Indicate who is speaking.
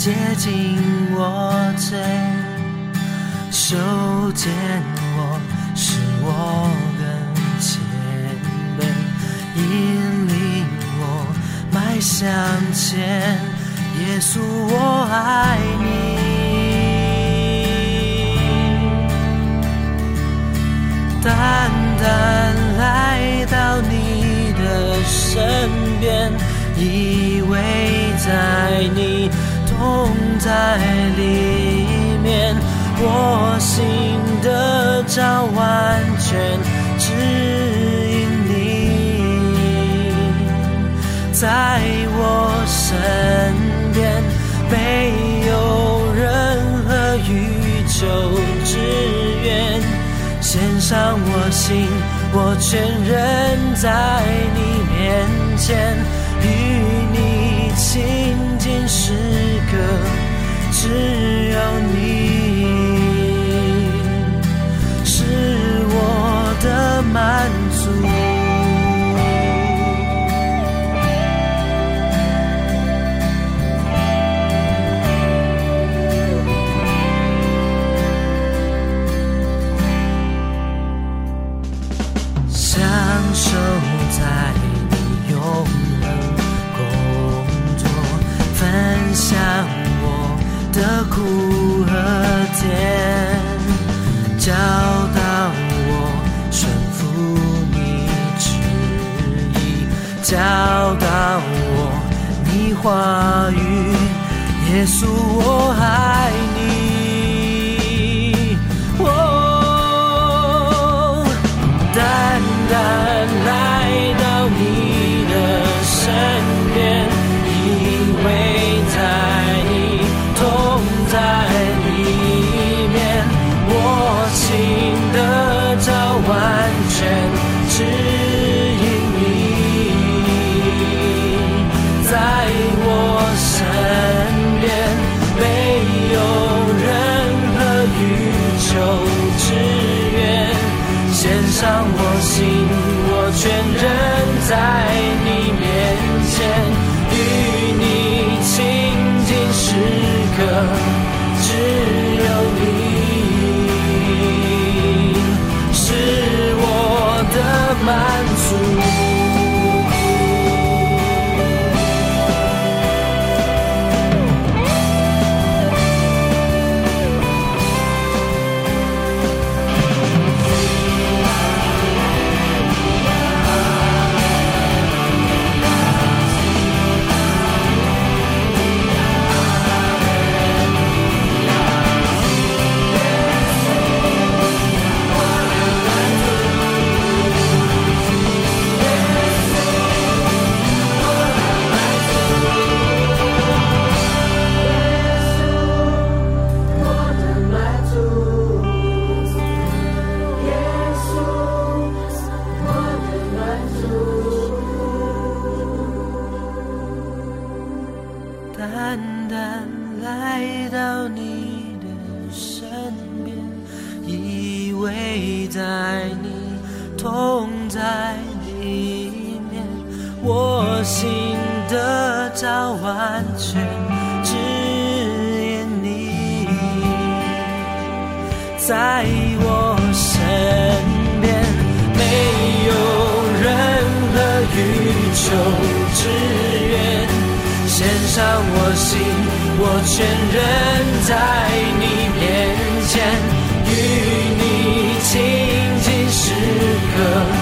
Speaker 1: 接近我最，手牵我，使我更谦卑，引领我迈向前。耶稣，我爱你。单单来到你的身边，依偎在你同在里面，我心的照完全指引你，在我身边没有任何欲求之愿。献上我心，我全人在你满足，享受在你用冷工作，分享我的苦。话语，耶稣我爱你，哦，单单来到你的身伤我心，我全然淡淡来到你的身边，依偎在你，痛在里面，我心得到完全，只因你在我身边，没有任何欲求之愿。献上我心，我全人在你面前，与你亲近时刻。